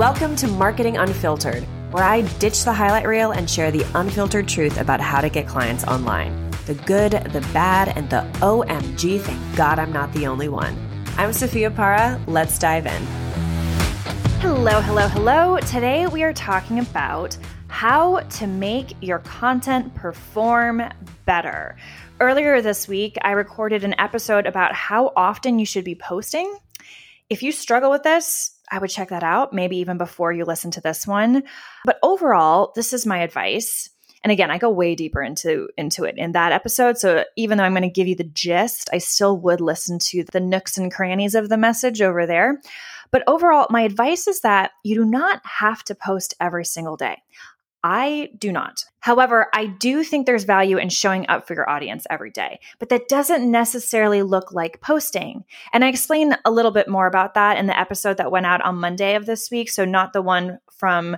Welcome to Marketing Unfiltered, where I ditch the highlight reel and share the unfiltered truth about how to get clients online. The good, the bad, and the OMG, thank God I'm not the only one. I'm Sophia Para. Let's dive in. Hello, hello, hello. Today we are talking about how to make your content perform better. Earlier this week, I recorded an episode about how often you should be posting. If you struggle with this, I would check that out, maybe even before you listen to this one. But overall, this is my advice. And again, I go way deeper into into it in that episode. So even though I'm going to give you the gist, I still would listen to the nooks and crannies of the message over there. But overall, my advice is that you do not have to post every single day. I do not. However, I do think there's value in showing up for your audience every day, but that doesn't necessarily look like posting. And I explain a little bit more about that in the episode that went out on Monday of this week. So, not the one from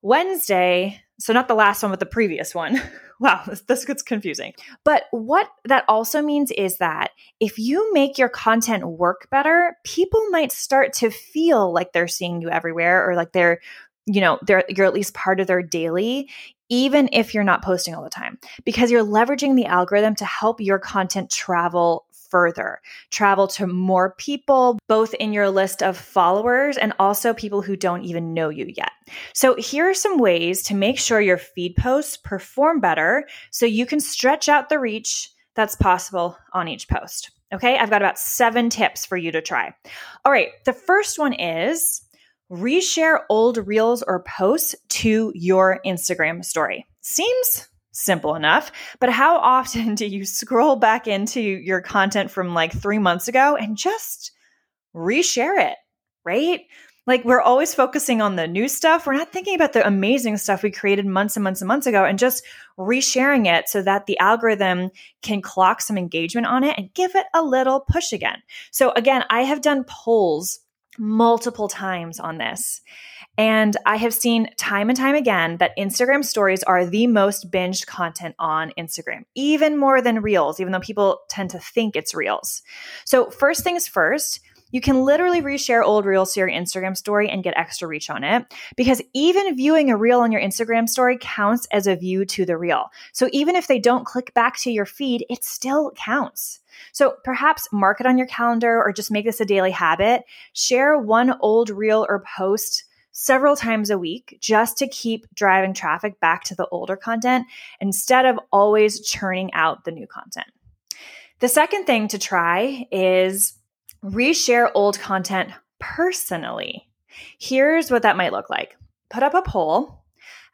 Wednesday. So, not the last one, but the previous one. wow, this, this gets confusing. But what that also means is that if you make your content work better, people might start to feel like they're seeing you everywhere or like they're you know they're you're at least part of their daily even if you're not posting all the time because you're leveraging the algorithm to help your content travel further travel to more people both in your list of followers and also people who don't even know you yet. So here are some ways to make sure your feed posts perform better so you can stretch out the reach that's possible on each post okay? I've got about seven tips for you to try. All right the first one is reshare old reels or posts to your Instagram story. Seems simple enough, but how often do you scroll back into your content from like three months ago and just reshare it, right? Like we're always focusing on the new stuff. We're not thinking about the amazing stuff we created months and months and months ago and just resharing it so that the algorithm can clock some engagement on it and give it a little push again. So again, I have done polls multiple times on this. And I have seen time and time again that Instagram stories are the most binged content on Instagram, even more than reels, even though people tend to think it's reels. So, first things first, you can literally reshare old reels to your Instagram story and get extra reach on it because even viewing a reel on your Instagram story counts as a view to the reel. So even if they don't click back to your feed, it still counts. So perhaps mark it on your calendar or just make this a daily habit. Share one old reel or post several times a week just to keep driving traffic back to the older content instead of always churning out the new content. The second thing to try is reshare old content personally. Here's what that might look like put up a poll,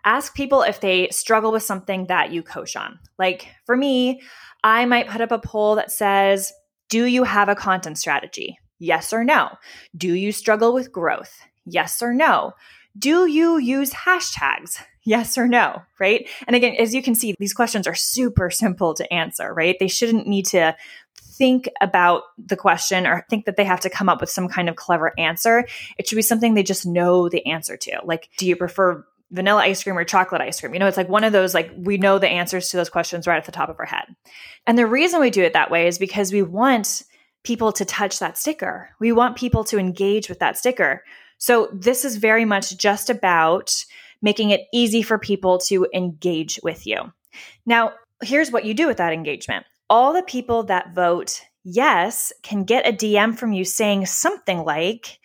ask people if they struggle with something that you coach on. Like for me, I might put up a poll that says, Do you have a content strategy? Yes or no. Do you struggle with growth? Yes or no. Do you use hashtags? Yes or no, right? And again, as you can see, these questions are super simple to answer, right? They shouldn't need to think about the question or think that they have to come up with some kind of clever answer. It should be something they just know the answer to. Like, do you prefer vanilla ice cream or chocolate ice cream. You know, it's like one of those, like, we know the answers to those questions right at the top of our head. And the reason we do it that way is because we want people to touch that sticker. We want people to engage with that sticker. So this is very much just about making it easy for people to engage with you. Now, here's what you do with that engagement all the people that vote yes can get a DM from you saying something like,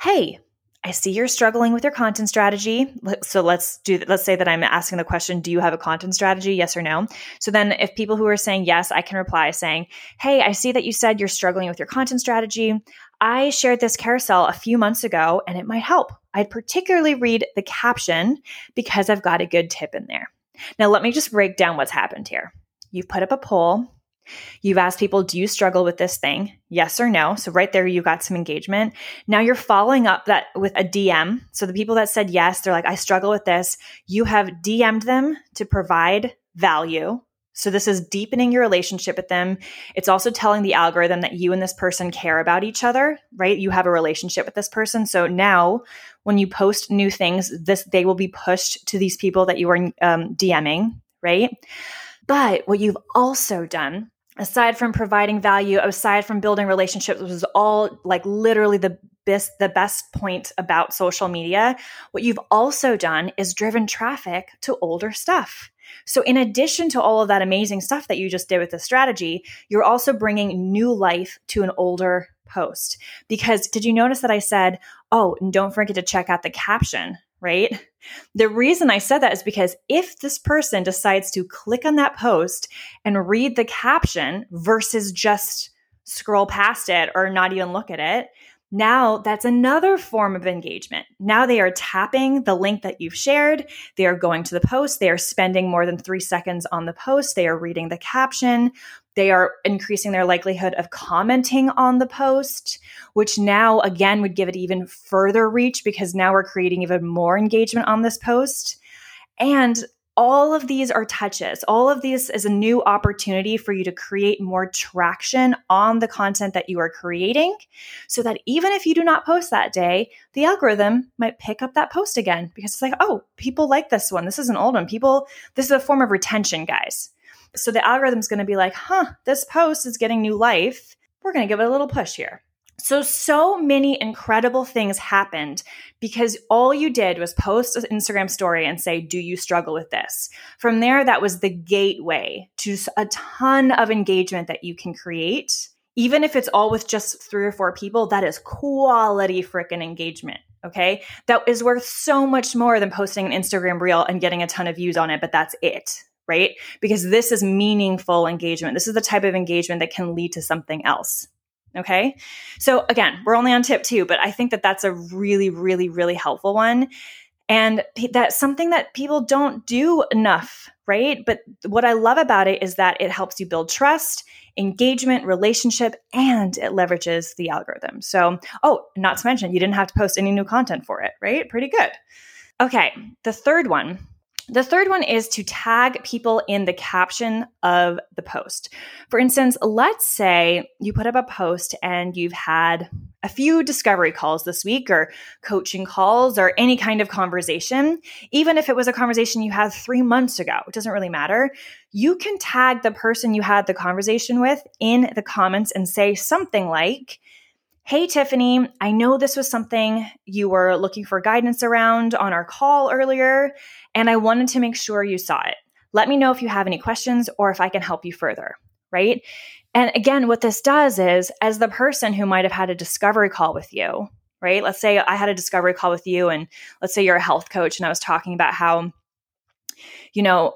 Hey, I see you're struggling with your content strategy. So let's do let's say that I'm asking the question, do you have a content strategy? Yes or no? So then if people who are saying yes, I can reply saying, "Hey, I see that you said you're struggling with your content strategy. I shared this carousel a few months ago and it might help. I'd particularly read the caption because I've got a good tip in there." Now, let me just break down what's happened here. You've put up a poll You've asked people, do you struggle with this thing? Yes or no. So right there, you got some engagement. Now you're following up that with a DM. So the people that said yes, they're like, I struggle with this. You have DM'd them to provide value. So this is deepening your relationship with them. It's also telling the algorithm that you and this person care about each other, right? You have a relationship with this person. So now when you post new things, this they will be pushed to these people that you are um, DMing, right? But what you've also done aside from providing value, aside from building relationships, which is all like literally the best the best point about social media, what you've also done is driven traffic to older stuff. So, in addition to all of that amazing stuff that you just did with the strategy, you're also bringing new life to an older post. Because did you notice that I said, oh, and don't forget to check out the caption, right? The reason I said that is because if this person decides to click on that post and read the caption versus just scroll past it or not even look at it, now that's another form of engagement. Now they are tapping the link that you've shared. They are going to the post. They are spending more than three seconds on the post. They are reading the caption. They are increasing their likelihood of commenting on the post, which now again would give it even further reach because now we're creating even more engagement on this post. And all of these are touches. All of these is a new opportunity for you to create more traction on the content that you are creating so that even if you do not post that day, the algorithm might pick up that post again because it's like, oh, people like this one. This is an old one. People, this is a form of retention, guys. So the algorithm's going to be like, huh, this post is getting new life. We're going to give it a little push here. So, so many incredible things happened because all you did was post an Instagram story and say, Do you struggle with this? From there, that was the gateway to a ton of engagement that you can create. Even if it's all with just three or four people, that is quality freaking engagement. Okay. That is worth so much more than posting an Instagram reel and getting a ton of views on it, but that's it. Right. Because this is meaningful engagement. This is the type of engagement that can lead to something else. Okay. So again, we're only on tip two, but I think that that's a really, really, really helpful one. And that's something that people don't do enough, right? But what I love about it is that it helps you build trust, engagement, relationship, and it leverages the algorithm. So, oh, not to mention, you didn't have to post any new content for it, right? Pretty good. Okay. The third one the third one is to tag people in the caption of the post. For instance, let's say you put up a post and you've had a few discovery calls this week or coaching calls or any kind of conversation. Even if it was a conversation you had three months ago, it doesn't really matter. You can tag the person you had the conversation with in the comments and say something like, Hey, Tiffany, I know this was something you were looking for guidance around on our call earlier, and I wanted to make sure you saw it. Let me know if you have any questions or if I can help you further, right? And again, what this does is, as the person who might have had a discovery call with you, right? Let's say I had a discovery call with you, and let's say you're a health coach, and I was talking about how, you know,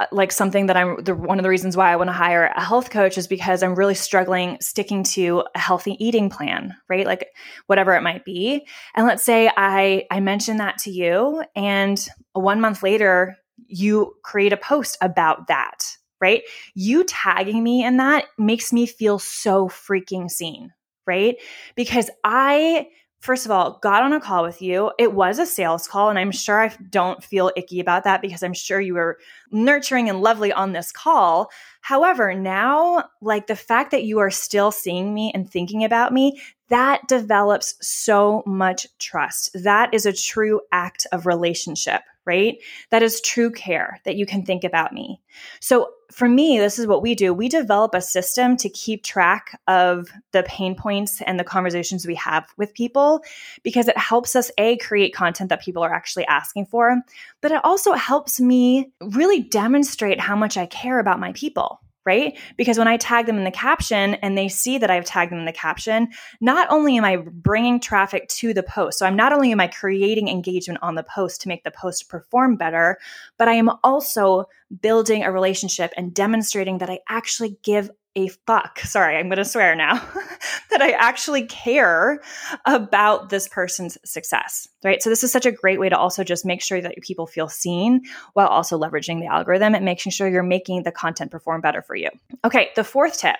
Uh, like something that I'm the, one of the reasons why I want to hire a health coach is because I'm really struggling sticking to a healthy eating plan, right? Like whatever it might be. And let's say I I mention that to you and 1 month later you create a post about that, right? You tagging me in that makes me feel so freaking seen, right? Because I first of all, got on a call with you. It was a sales call, and I'm sure I don't feel icky about that because I'm sure you were nurturing and lovely on this call. However, now, like the fact that you are still seeing me and thinking about me, that develops so much trust. That is a true act of relationship right? That is true care that you can think about me. So for me, this is what we do. We develop a system to keep track of the pain points and the conversations we have with people because it helps us a create content that people are actually asking for, but it also helps me really demonstrate how much I care about my people right? Because when I tag them in the caption and they see that I've tagged them in the caption, not only am I bringing traffic to the post, so I'm not only am I creating engagement on the post to make the post perform better, but I am also building a relationship and demonstrating that I actually give a fuck. Sorry, I'm going to swear now that I actually care about this person's success, right? So, this is such a great way to also just make sure that people feel seen while also leveraging the algorithm and making sure you're making the content perform better for you. Okay, the fourth tip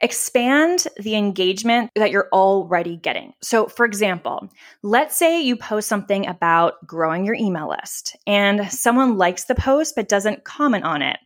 expand the engagement that you're already getting. So, for example, let's say you post something about growing your email list and someone likes the post but doesn't comment on it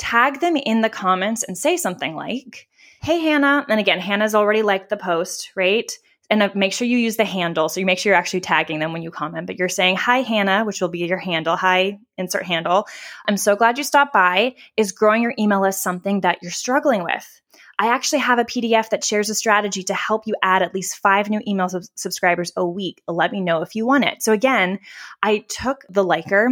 tag them in the comments and say something like, Hey, Hannah. And again, Hannah's already liked the post, right? And uh, make sure you use the handle. So you make sure you're actually tagging them when you comment, but you're saying, Hi, Hannah, which will be your handle. Hi, insert handle. I'm so glad you stopped by. Is growing your email list something that you're struggling with? I actually have a PDF that shares a strategy to help you add at least five new email sub- subscribers a week. Let me know if you want it. So again, I took the liker,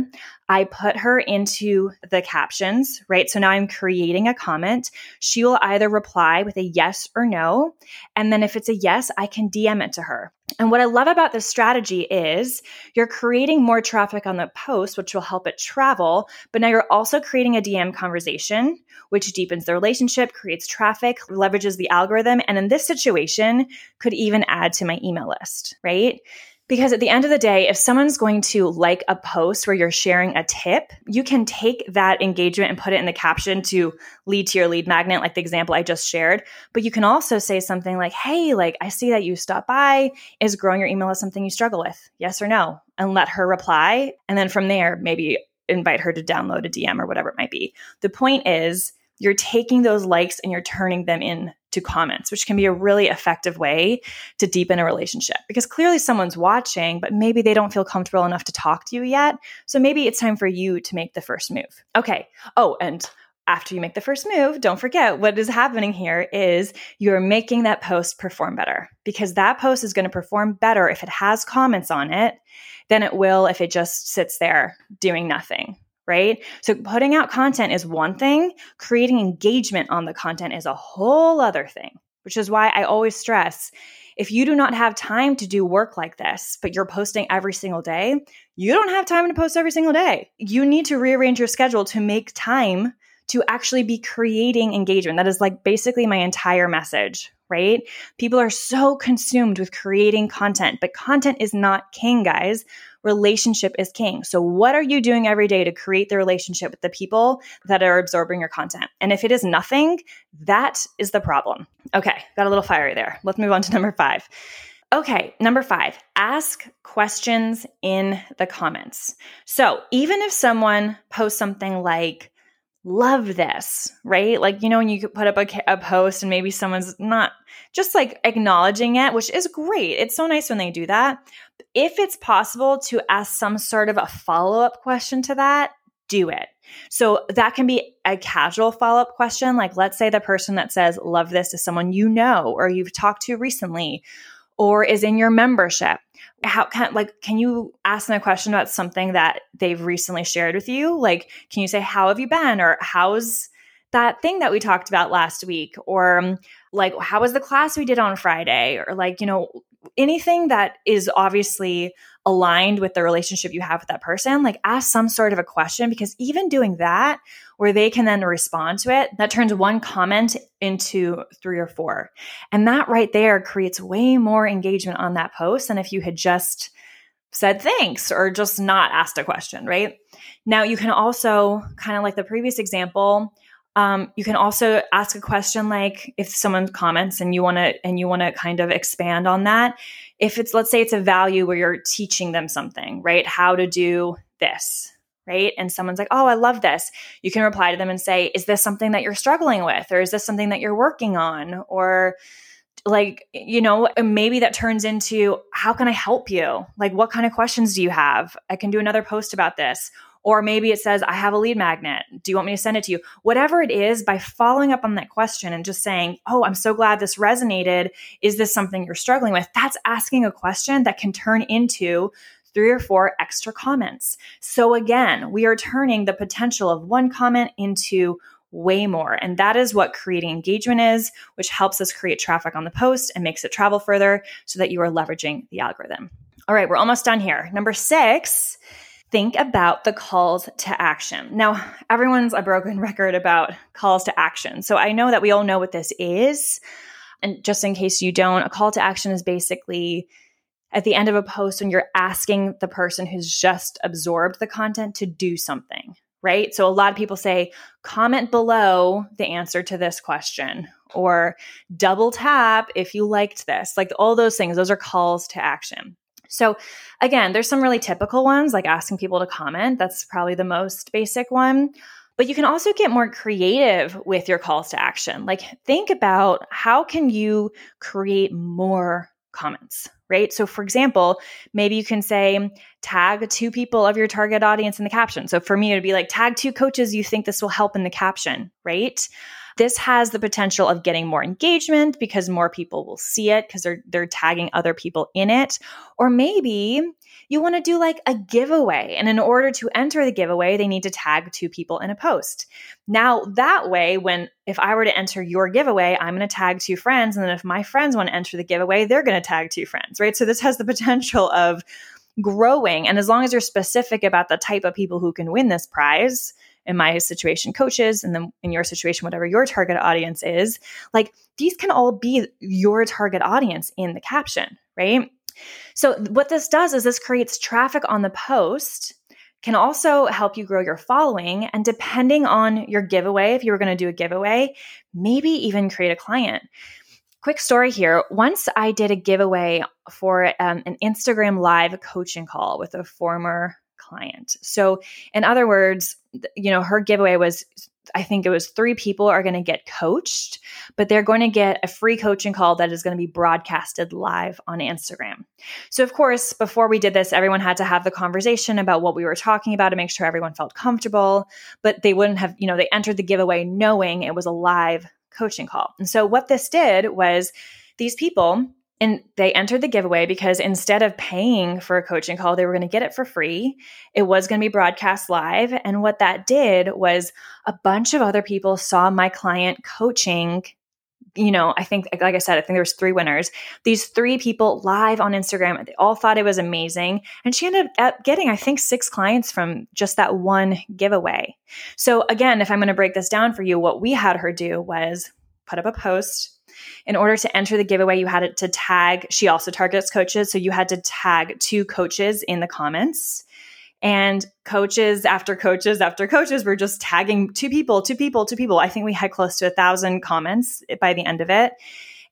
I put her into the captions, right? So now I'm creating a comment. She will either reply with a yes or no. And then if it's a yes, I can DM it to her. And what I love about this strategy is you're creating more traffic on the post, which will help it travel. But now you're also creating a DM conversation, which deepens the relationship, creates traffic, leverages the algorithm. And in this situation, could even add to my email list, right? Because at the end of the day, if someone's going to like a post where you're sharing a tip, you can take that engagement and put it in the caption to lead to your lead magnet, like the example I just shared. But you can also say something like, Hey, like I see that you stopped by. Is growing your email list something you struggle with? Yes or no? And let her reply. And then from there, maybe invite her to download a DM or whatever it might be. The point is, you're taking those likes and you're turning them in to comments, which can be a really effective way to deepen a relationship because clearly someone's watching, but maybe they don't feel comfortable enough to talk to you yet. So maybe it's time for you to make the first move. Okay. Oh, and after you make the first move, don't forget what is happening here is you're making that post perform better because that post is going to perform better if it has comments on it than it will if it just sits there doing nothing right? So putting out content is one thing, creating engagement on the content is a whole other thing, which is why I always stress if you do not have time to do work like this, but you're posting every single day, you don't have time to post every single day. You need to rearrange your schedule to make time to actually be creating engagement. That is like basically my entire message, right? People are so consumed with creating content, but content is not king, guys relationship is king. So, what are you doing every day to create the relationship with the people that are absorbing your content? And if it is nothing, that is the problem. Okay, got a little fiery there. Let's move on to number five. Okay, number five, ask questions in the comments. So, even if someone posts something like, love this, right? Like, you know, when you put up a, a, post and maybe someone's not just like acknowledging it, which is great. It's so nice when they do that. If it's possible to ask some sort of a follow up question to that, do it. So that can be a casual follow up question. Like, let's say the person that says, love this is someone you know or you've talked to recently or is in your membership. How can like can you ask them a question about something that they've recently shared with you? Like can you say how have you been? or how's that thing that we talked about last week? or um, like how was the class we did on friday? or like you know anything that is obviously aligned with the relationship you have with that person, like ask some sort of a question because even doing that, where they can then respond to it, that turns one comment into three or four. And that right there creates way more engagement on that post than if you had just said thanks or just not asked a question, right? Now, you can also, kind of like the previous example, um, you can also ask a question like if someone comments and you want to and you want to kind of expand on that. If it's let's say it's a value where you're teaching them something, right? How to do this, right? And someone's like, "Oh, I love this." You can reply to them and say, "Is this something that you're struggling with or is this something that you're working on?" or like you know maybe that turns into how can i help you like what kind of questions do you have i can do another post about this or maybe it says, I have a lead magnet. Do you want me to send it to you? Whatever it is, by following up on that question and just saying, Oh, I'm so glad this resonated. Is this something you're struggling with? That's asking a question that can turn into three or four extra comments. So again, we are turning the potential of one comment into way more. And that is what creating engagement is, which helps us create traffic on the post and makes it travel further so that you are leveraging the algorithm. All right, we're almost done here. Number six think about the calls to action. Now, everyone's a broken record about calls to action. So I know that we all know what this is. And just in case you don't, a call to action is basically at the end of a post when you're asking the person who's just absorbed the content to do something, right? So a lot of people say, comment below the answer to this question or double tap if you liked this. Like all those things, those are calls to action. So, again, there's some really typical ones like asking people to comment. That's probably the most basic one. But you can also get more creative with your calls to action. Like, think about how can you create more comments, right? So, for example, maybe you can say, tag two people of your target audience in the caption. So, for me, it'd be like, tag two coaches you think this will help in the caption, right? This has the potential of getting more engagement because more people will see it because they're they're tagging other people in it. Or maybe you want to do like a giveaway. And in order to enter the giveaway, they need to tag two people in a post. Now, that way, when if I were to enter your giveaway, I'm going to tag two friends. And then if my friends want to enter the giveaway, they're going to tag two friends, right? So this has the potential of growing. And as long as you're specific about the type of people who can win this prize, in my situation, coaches, and then in your situation, whatever your target audience is, like these can all be your target audience in the caption, right? So, what this does is this creates traffic on the post, can also help you grow your following. And depending on your giveaway, if you were going to do a giveaway, maybe even create a client. Quick story here. Once I did a giveaway for um, an Instagram live coaching call with a former client. So, in other words, you know, her giveaway was I think it was three people are going to get coached, but they're going to get a free coaching call that is going to be broadcasted live on Instagram. So, of course, before we did this, everyone had to have the conversation about what we were talking about to make sure everyone felt comfortable, but they wouldn't have, you know, they entered the giveaway knowing it was a live coaching call. And so, what this did was these people and they entered the giveaway because instead of paying for a coaching call, they were going to get it for free. It was going to be broadcast live. And what that did was a bunch of other people saw my client coaching. You know, I think, like I said, I think there was three winners. These three people live on Instagram, they all thought it was amazing. And she ended up getting, I think, six clients from just that one giveaway. So again, if I'm going to break this down for you, what we had her do was put up a post in order to enter the giveaway, you had to tag, she also targets coaches. So you had to tag two coaches in the comments. And coaches after coaches after coaches were just tagging two people, two people, two people. I think we had close to a thousand comments by the end of it.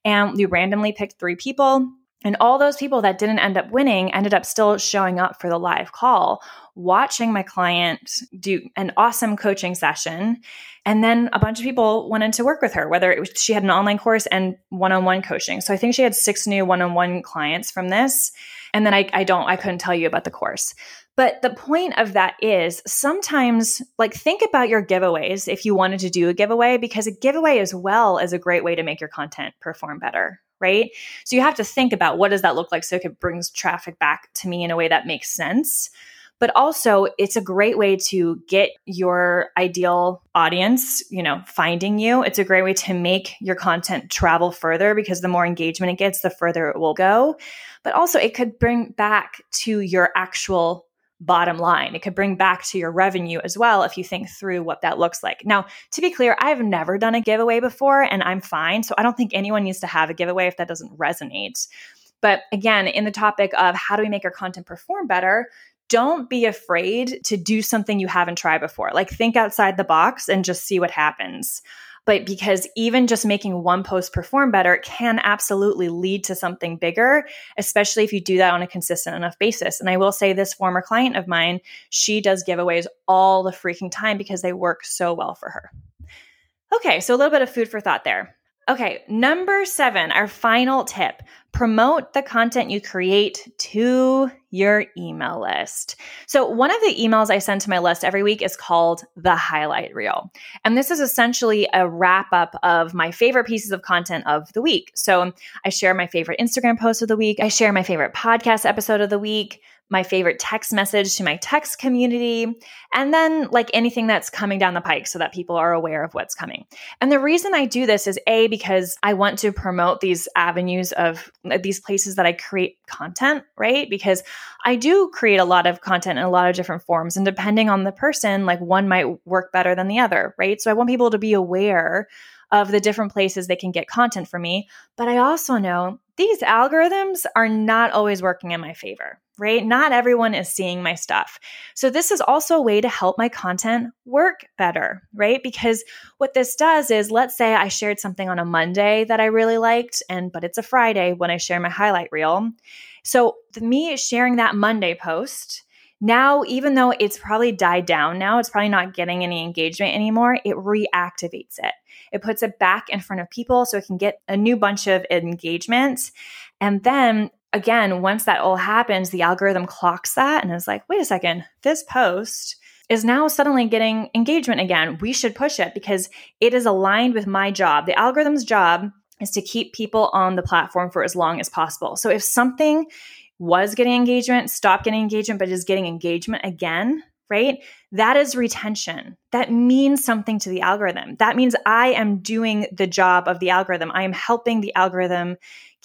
And we randomly picked three people. And all those people that didn't end up winning ended up still showing up for the live call, watching my client do an awesome coaching session. And then a bunch of people went in to work with her, whether it was, she had an online course and one on one coaching. So I think she had six new one on one clients from this. And then I, I don't, I couldn't tell you about the course. But the point of that is sometimes, like, think about your giveaways if you wanted to do a giveaway, because a giveaway as well is a great way to make your content perform better right? So you have to think about what does that look like so it brings traffic back to me in a way that makes sense. But also, it's a great way to get your ideal audience, you know, finding you. It's a great way to make your content travel further because the more engagement it gets, the further it will go. But also, it could bring back to your actual bottom line. It could bring back to your revenue as well if you think through what that looks like. Now, to be clear, I've never done a giveaway before and I'm fine. So I don't think anyone needs to have a giveaway if that doesn't resonate. But again, in the topic of how do we make our content perform better, don't be afraid to do something you haven't tried before. Like think outside the box and just see what happens but because even just making one post perform better can absolutely lead to something bigger, especially if you do that on a consistent enough basis. And I will say this former client of mine, she does giveaways all the freaking time because they work so well for her. Okay, so a little bit of food for thought there. Okay, number seven, our final tip promote the content you create to your email list. So, one of the emails I send to my list every week is called the highlight reel. And this is essentially a wrap up of my favorite pieces of content of the week. So, I share my favorite Instagram post of the week, I share my favorite podcast episode of the week my favorite text message to my text community, and then like anything that's coming down the pike so that people are aware of what's coming. And the reason I do this is A, because I want to promote these avenues of uh, these places that I create content, right? Because I do create a lot of content in a lot of different forms. And depending on the person, like one might work better than the other, right? So I want people to be aware of the different places they can get content from me. But I also know these algorithms are not always working in my favor, right? Not everyone is seeing my stuff. So this is also a way to help my content work better, right? Because what this does is let's say I shared something on a Monday that I really liked and but it's a Friday when I share my highlight reel. So me sharing that Monday post now, even though it's probably died down now, it's probably not getting any engagement anymore, it reactivates it. It puts it back in front of people so it can get a new bunch of engagement. And then again, once that all happens, the algorithm clocks that and is like, wait a second, this post is now suddenly getting engagement again. We should push it because it is aligned with my job. The algorithm's job is to keep people on the platform for as long as possible. So if something was getting engagement, stopped getting engagement, but is getting engagement again, right? That is retention. That means something to the algorithm. That means I am doing the job of the algorithm. I am helping the algorithm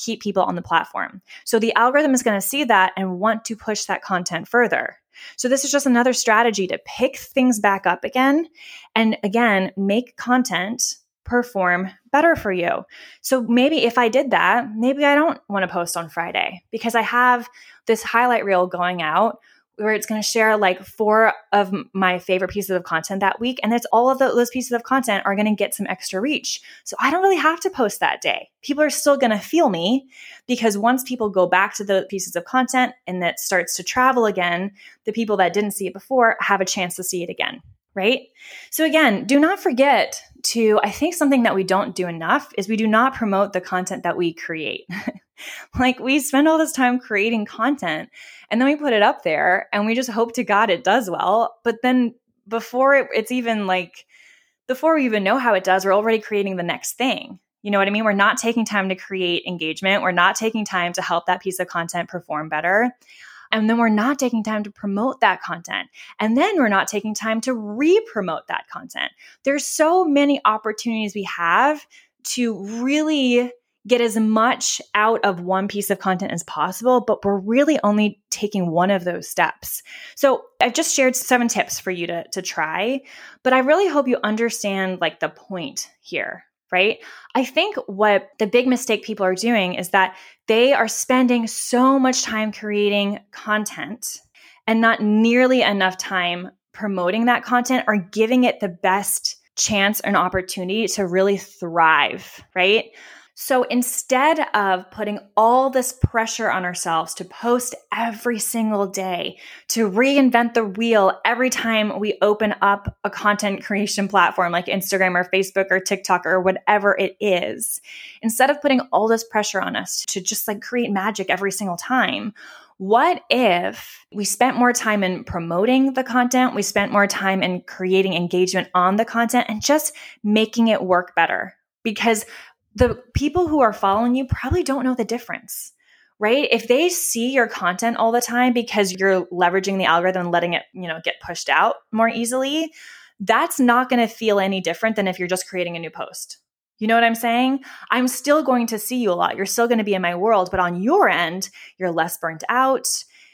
keep people on the platform. So the algorithm is going to see that and want to push that content further. So this is just another strategy to pick things back up again and again make content perform better for you. So maybe if I did that, maybe I don't want to post on Friday because I have this highlight reel going out where it's going to share like four of my favorite pieces of content that week. And it's all of the, those pieces of content are going to get some extra reach. So I don't really have to post that day. People are still going to feel me because once people go back to the pieces of content and that starts to travel again, the people that didn't see it before have a chance to see it again. Right. So again, do not forget to, I think something that we don't do enough is we do not promote the content that we create. like we spend all this time creating content and then we put it up there and we just hope to God it does well. But then before it, it's even like, before we even know how it does, we're already creating the next thing. You know what I mean? We're not taking time to create engagement. We're not taking time to help that piece of content perform better. And then we're not taking time to promote that content. And then we're not taking time to re promote that content. There's so many opportunities we have to really get as much out of one piece of content as possible, but we're really only taking one of those steps. So I've just shared seven tips for you to, to try, but I really hope you understand like the point here, right? I think what the big mistake people are doing is that they are spending so much time creating content and not nearly enough time promoting that content or giving it the best chance and opportunity to really thrive, right? So instead of putting all this pressure on ourselves to post every single day, to reinvent the wheel every time we open up a content creation platform like Instagram or Facebook or TikTok or whatever it is, instead of putting all this pressure on us to just like create magic every single time, what if we spent more time in promoting the content, we spent more time in creating engagement on the content and just making it work better? Because the people who are following you probably don't know the difference right if they see your content all the time because you're leveraging the algorithm and letting it you know get pushed out more easily that's not going to feel any different than if you're just creating a new post you know what I'm saying? I'm still going to see you a lot. You're still going to be in my world, but on your end, you're less burnt out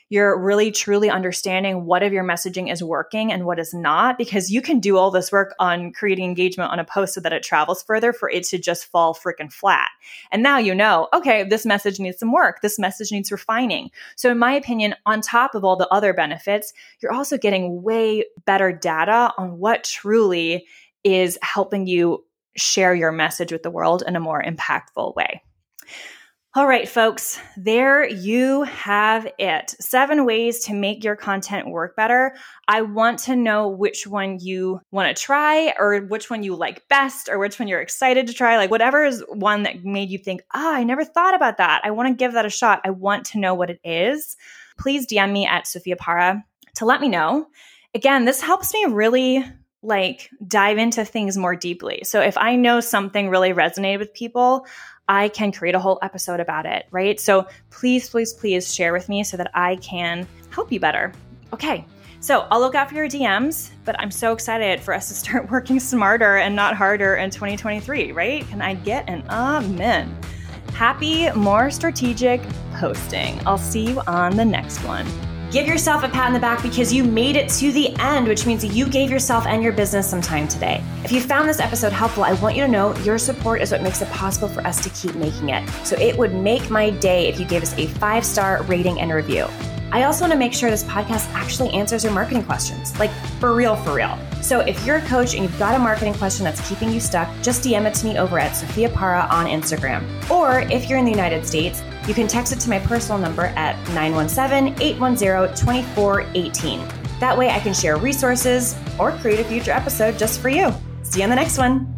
you're really truly understanding what of your messaging is working and what is not, because you can do all this work on creating engagement on a post so that it travels further for it to just fall freaking flat. And now you know, okay, this message needs some work. This message needs refining. So, in my opinion, on top of all the other benefits, you're also getting way better data on what truly is helping you share your message with the world in a more impactful way. All right, folks, there you have it. Seven ways to make your content work better. I want to know which one you want to try, or which one you like best, or which one you're excited to try. Like, whatever is one that made you think, ah, oh, I never thought about that. I want to give that a shot. I want to know what it is. Please DM me at Sophia Para to let me know. Again, this helps me really like dive into things more deeply. So if I know something really resonated with people, I can create a whole episode about it, right? So please, please, please share with me so that I can help you better. Okay, so I'll look out for your DMs, but I'm so excited for us to start working smarter and not harder in 2023, right? Can I get an amen? Happy, more strategic posting. I'll see you on the next one. Give yourself a pat on the back because you made it to the end, which means you gave yourself and your business some time today. If you found this episode helpful, I want you to know your support is what makes it possible for us to keep making it. So it would make my day if you gave us a five star rating and review. I also want to make sure this podcast actually answers your marketing questions, like for real, for real. So if you're a coach and you've got a marketing question that's keeping you stuck, just DM it to me over at Sophia Para on Instagram. Or if you're in the United States, you can text it to my personal number at 917 810 2418. That way I can share resources or create a future episode just for you. See you on the next one.